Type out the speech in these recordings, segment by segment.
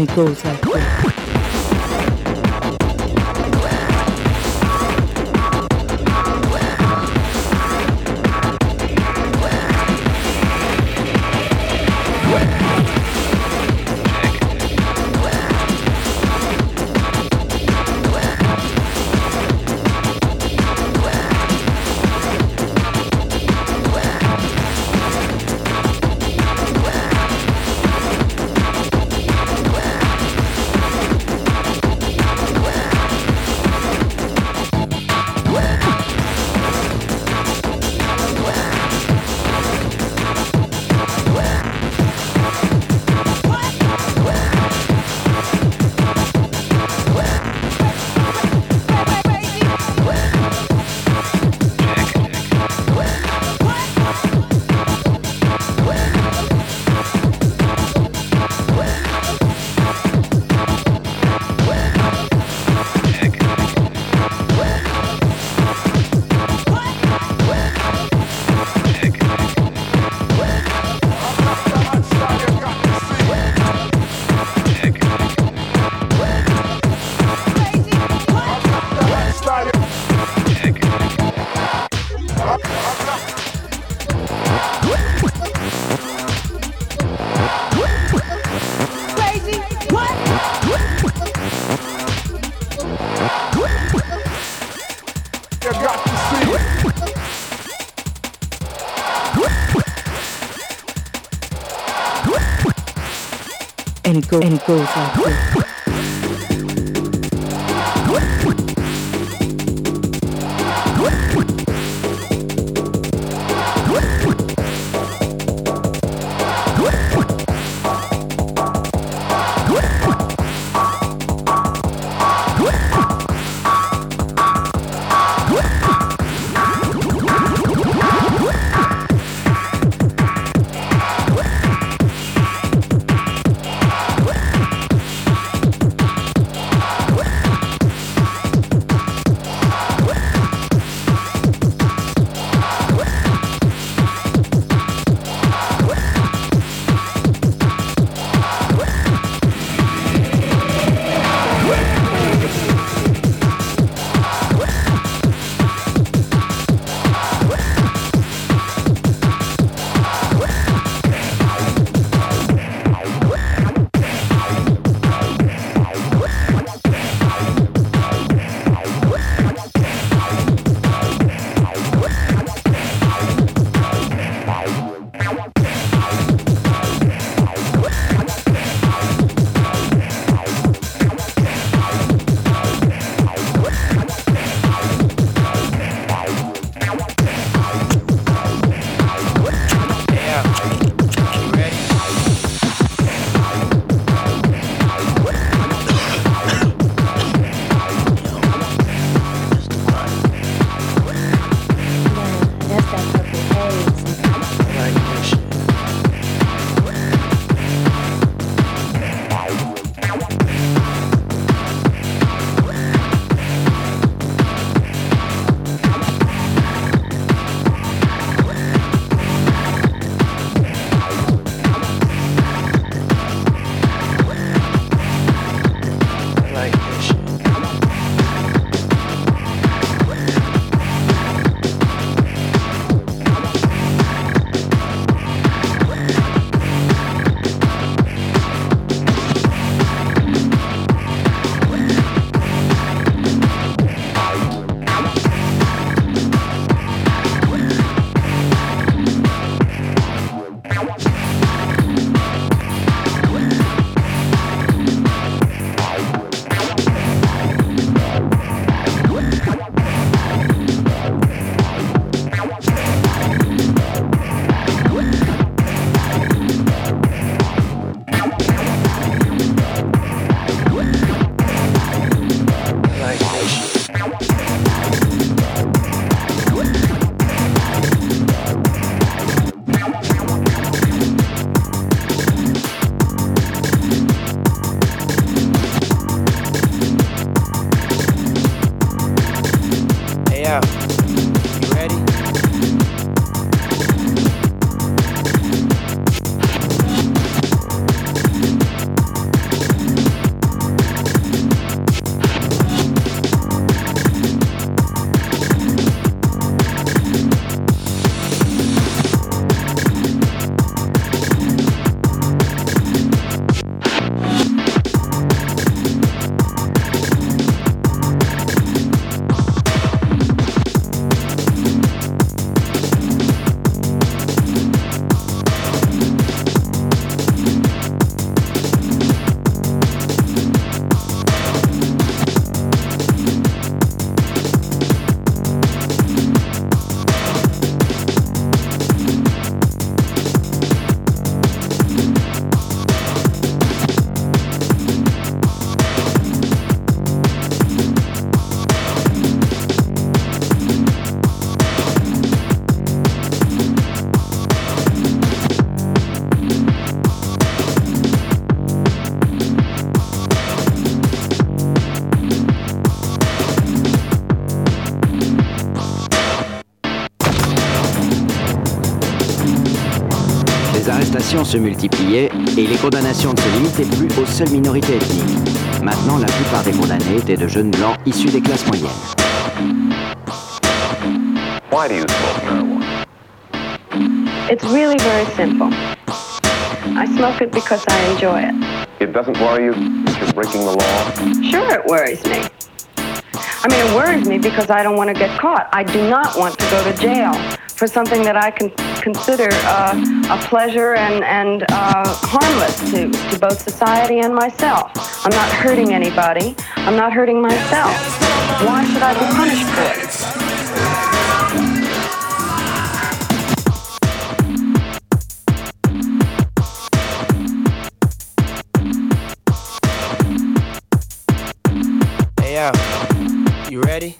你够在乎。And it goes and it goes as arrestations se multipliaient et les condamnations ne se limitaient plus aux seules minorités ethniques. Maintenant, la plupart des condamnés étaient de jeunes blancs issus des classes moyennes. Why do you smoke marijuana? It's really very simple. I smoke it because I enjoy it. It doesn't worry you that you're breaking the law? Sure, it worries me. I mean, it worries me because I don't want to get caught. I do not want to go to jail for something that I can consider uh, a pleasure and, and uh, harmless to, to both society and myself. I'm not hurting anybody. I'm not hurting myself. Why should I be punished for it? Hey yo, you ready?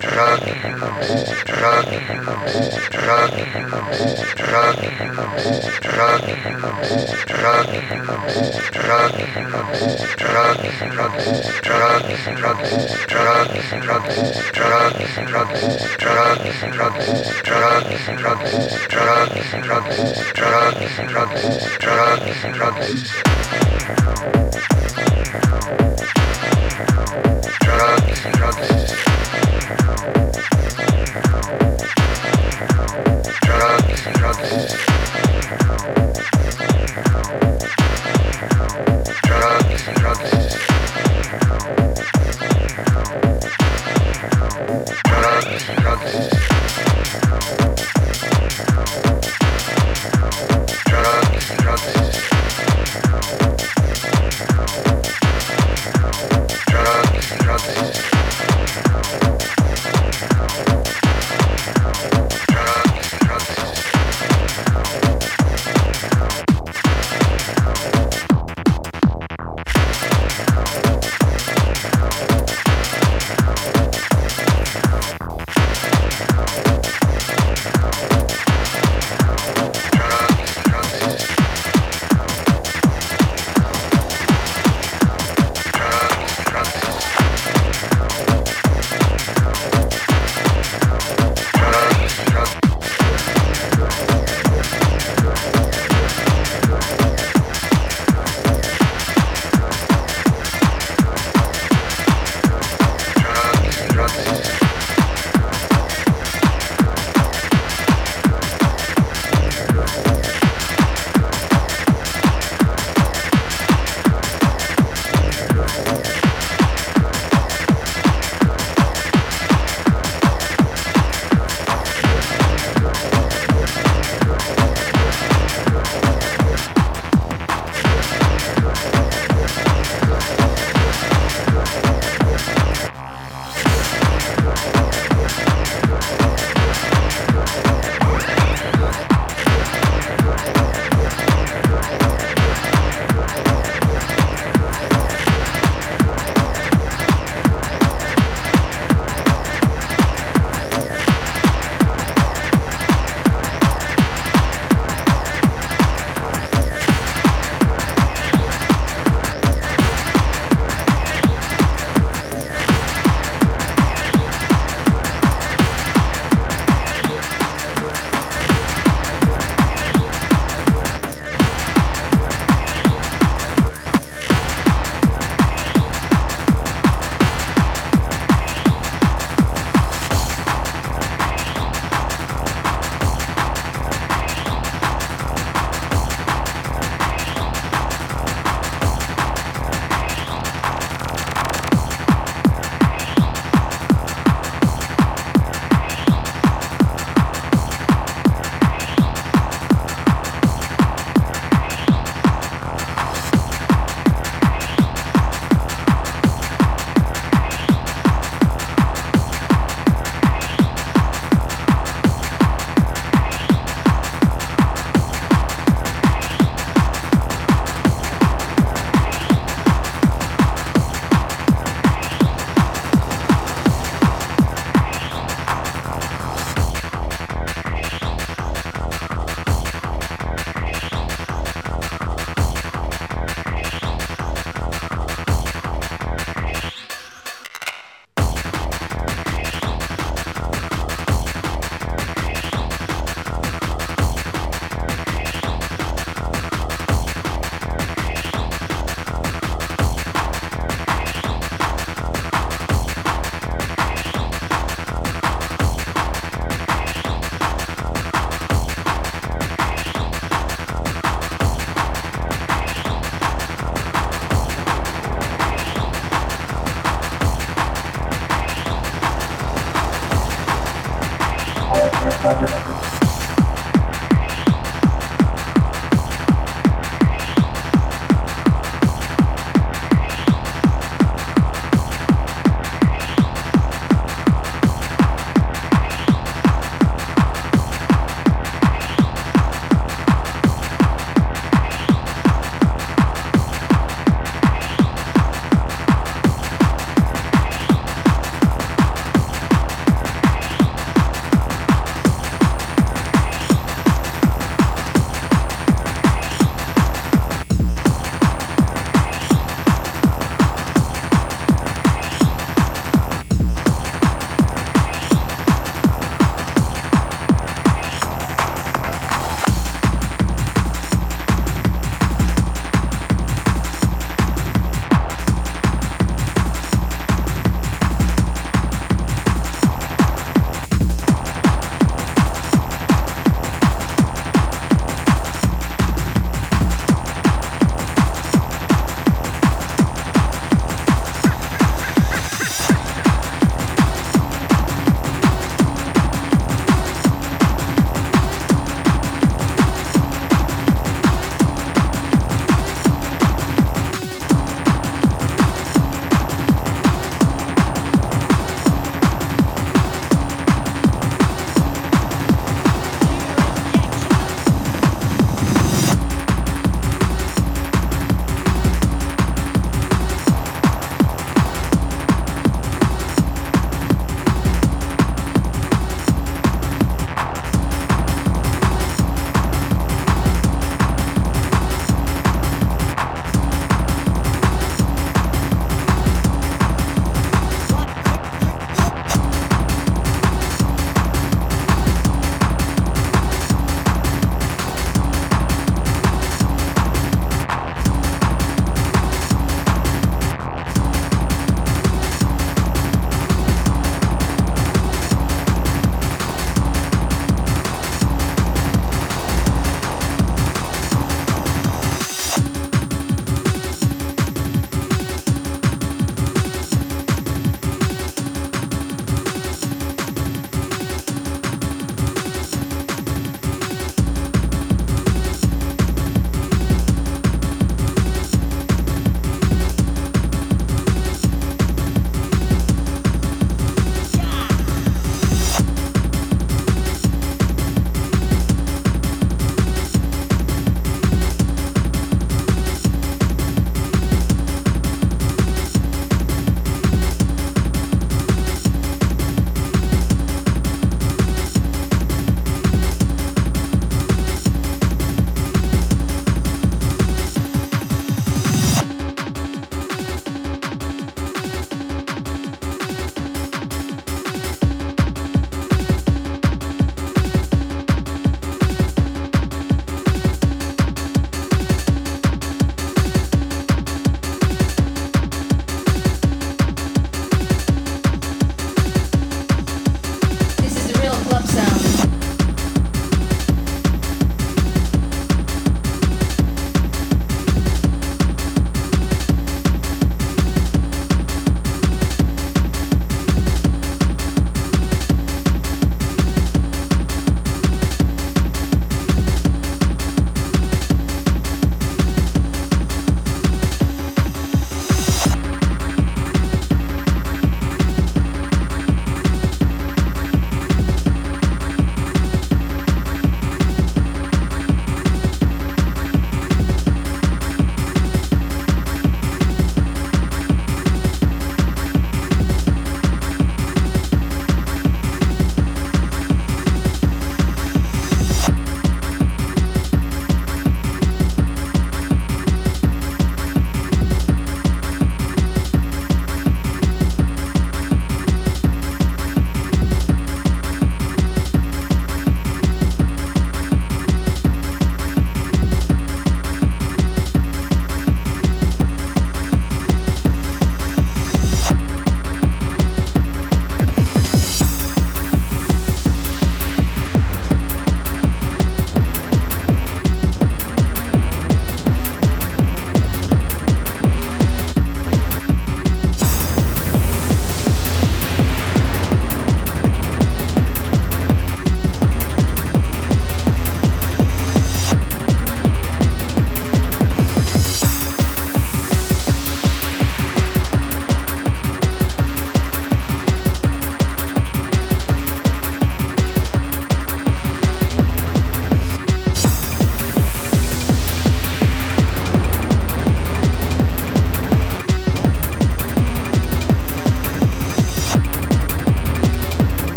Drugs, drugs, drugs. drugs, drugs.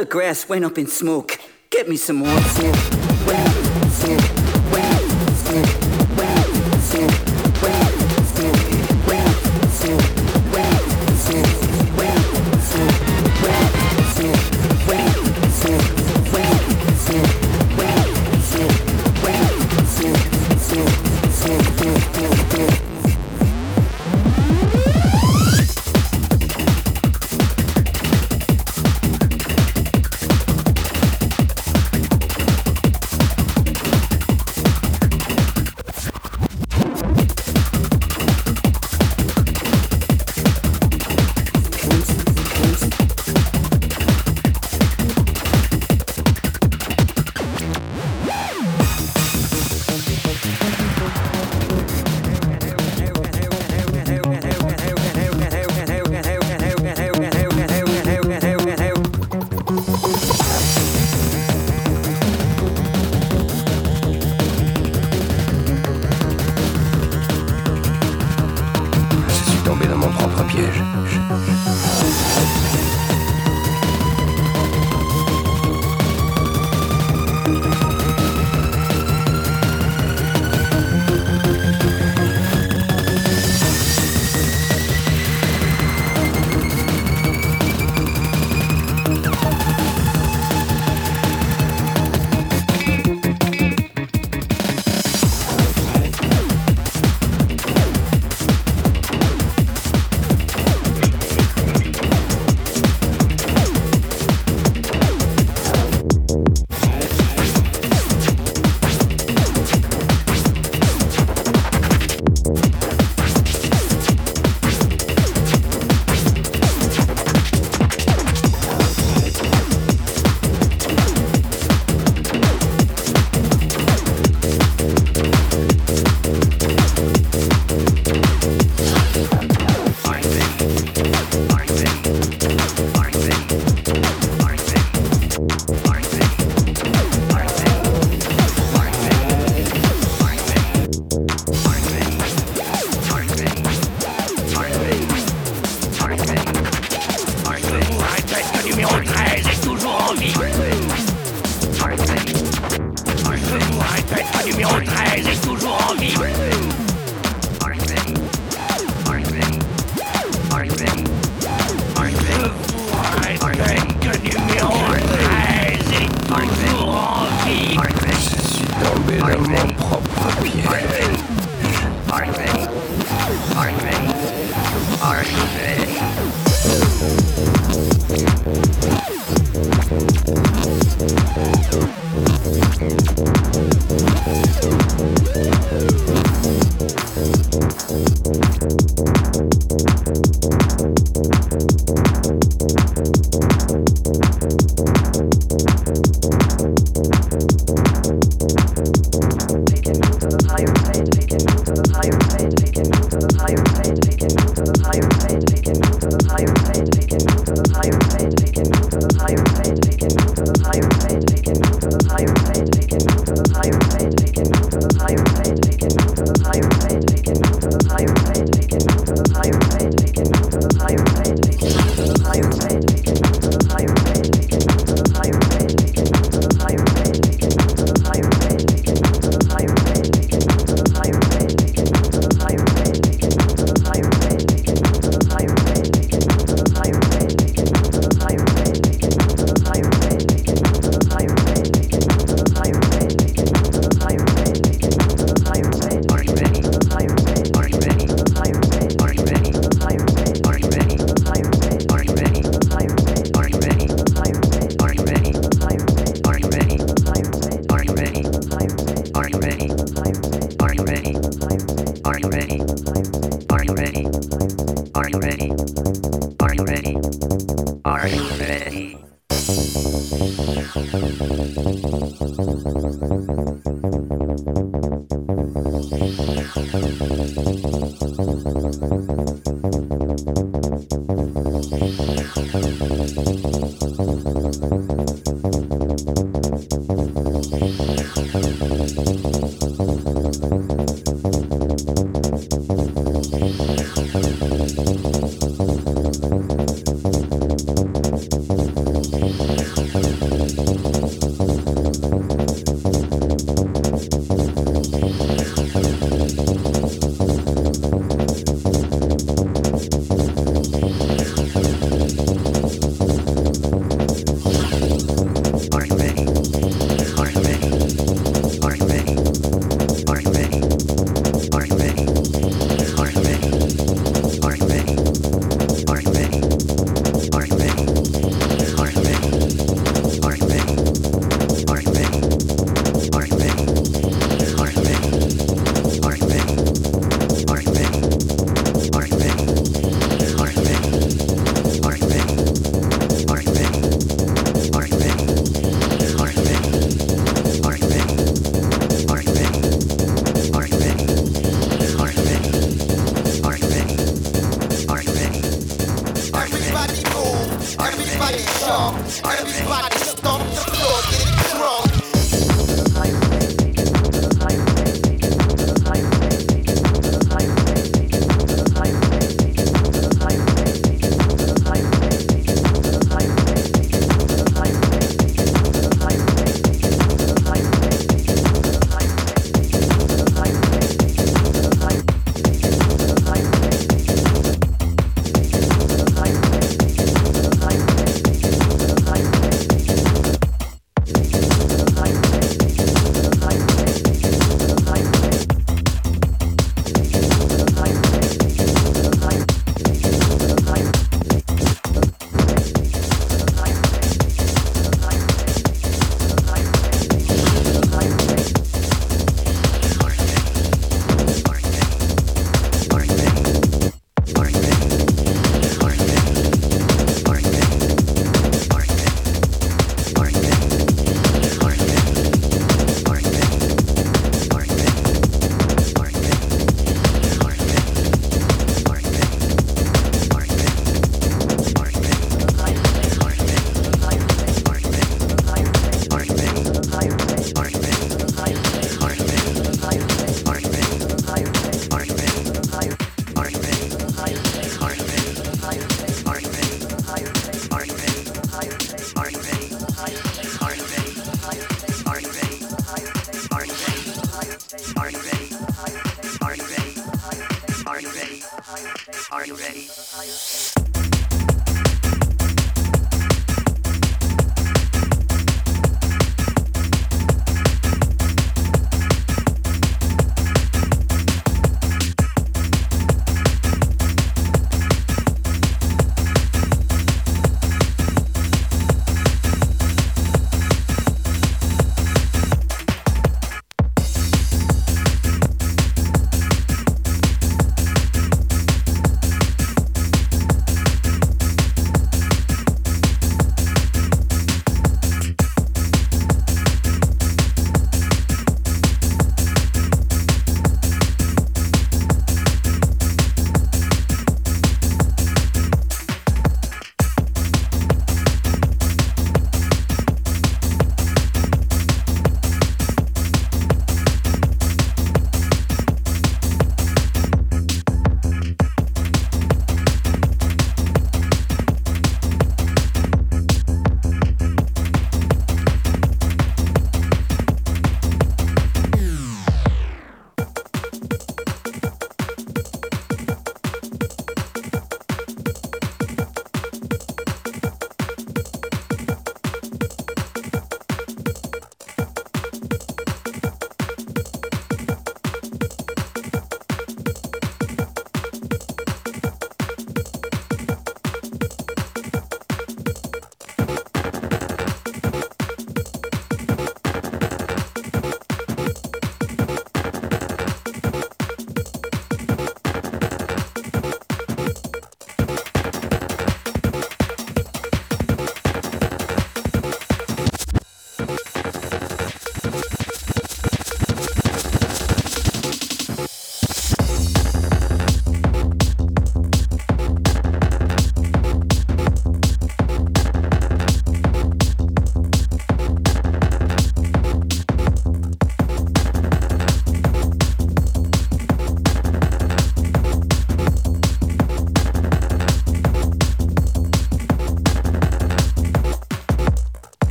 the grass went up in smoke. Get me some more smoke. Went up in smoke.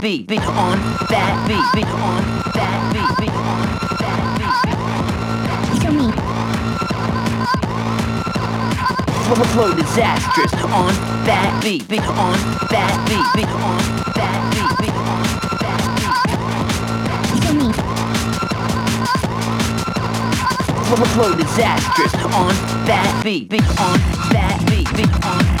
Beat, beat on that beat, beat on that beat, beat on that beat. Show me. Flow flow disastrous on that beat, beat on that beat, beat on that beat, beat on that beat. Show me. Flow disastrous on that beat, beat on that beat, beat on that beat,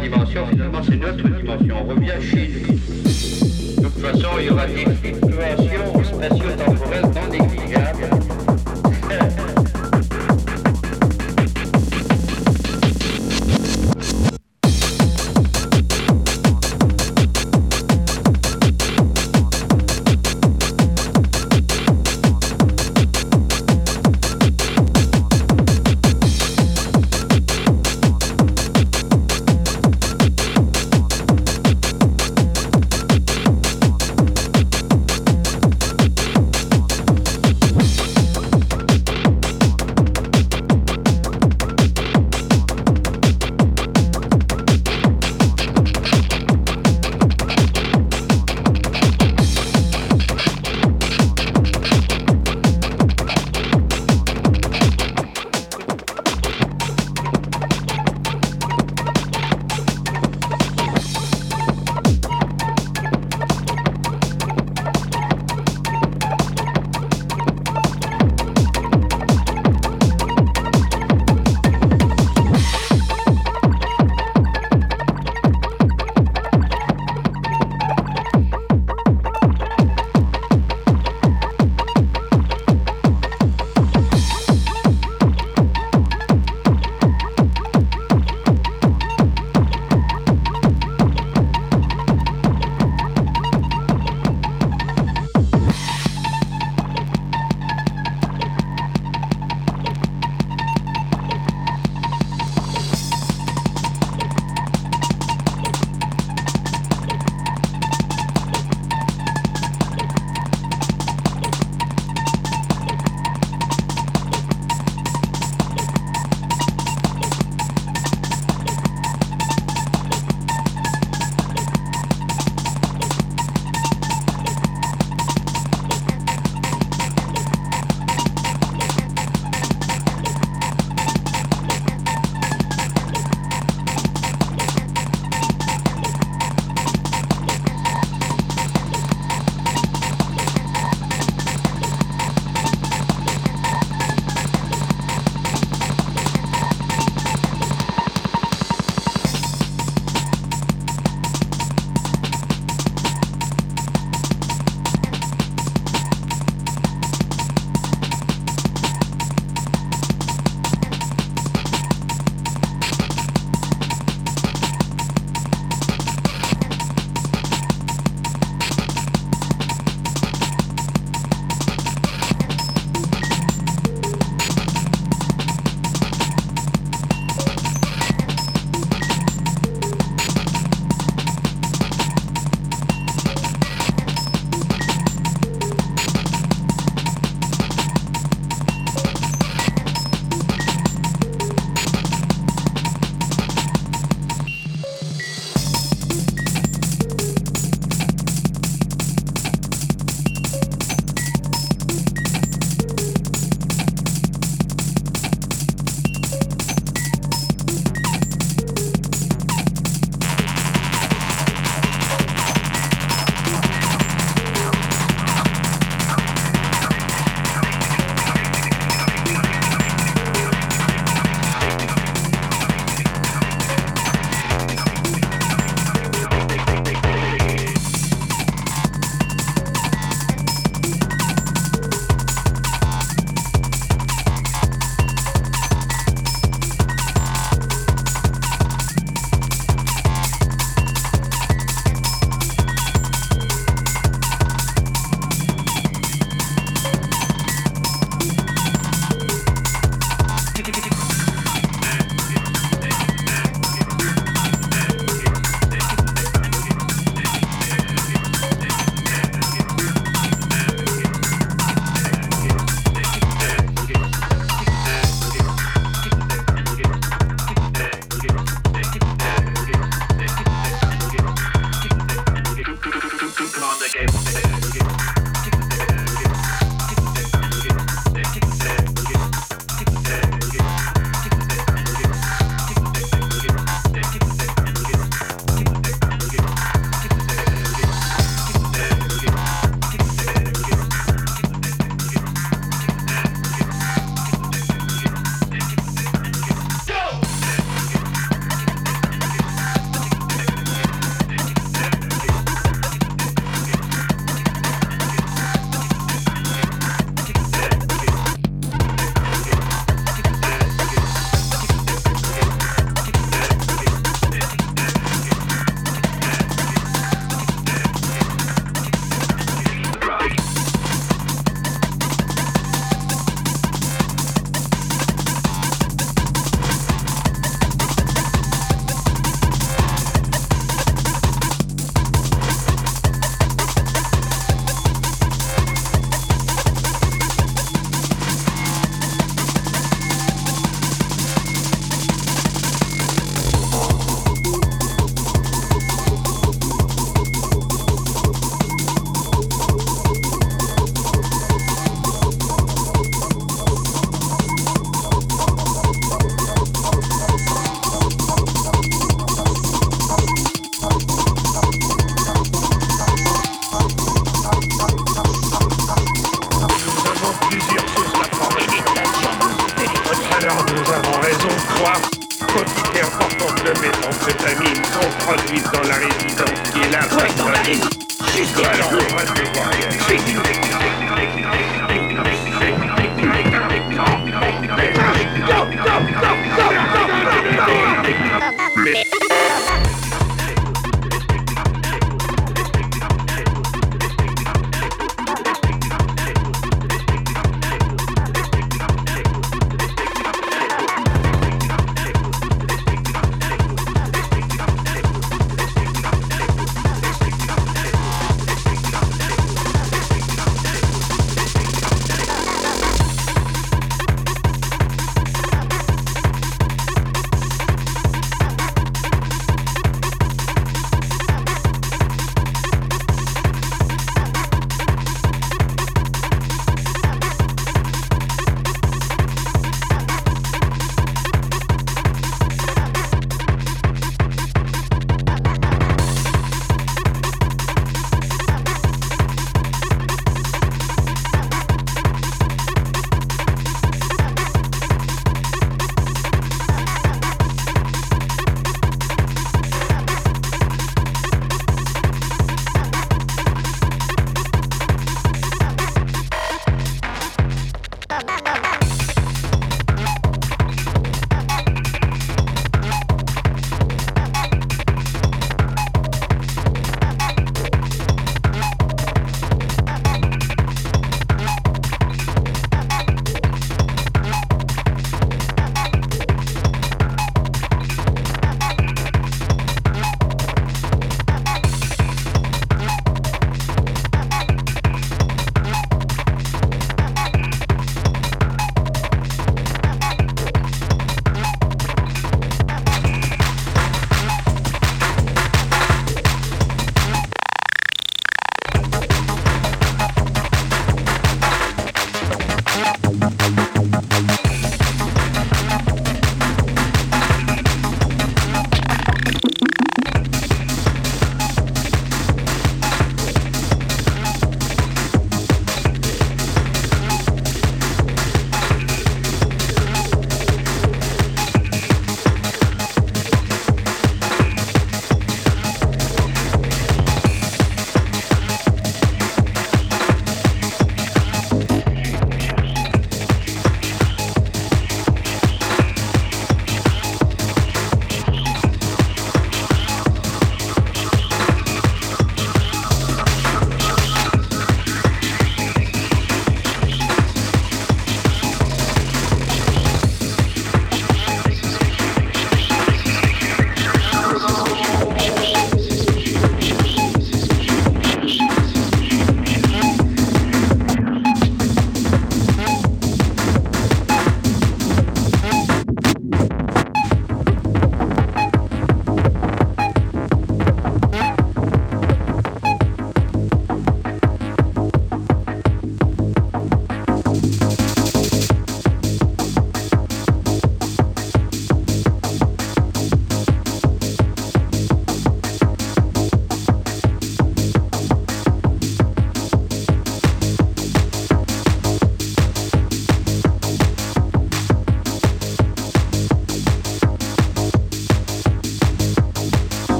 dimension, finalement, c'est notre dimension. On revient chez lui. De toute façon, il y aura des fluctuations spatio-temporelles non négligeables.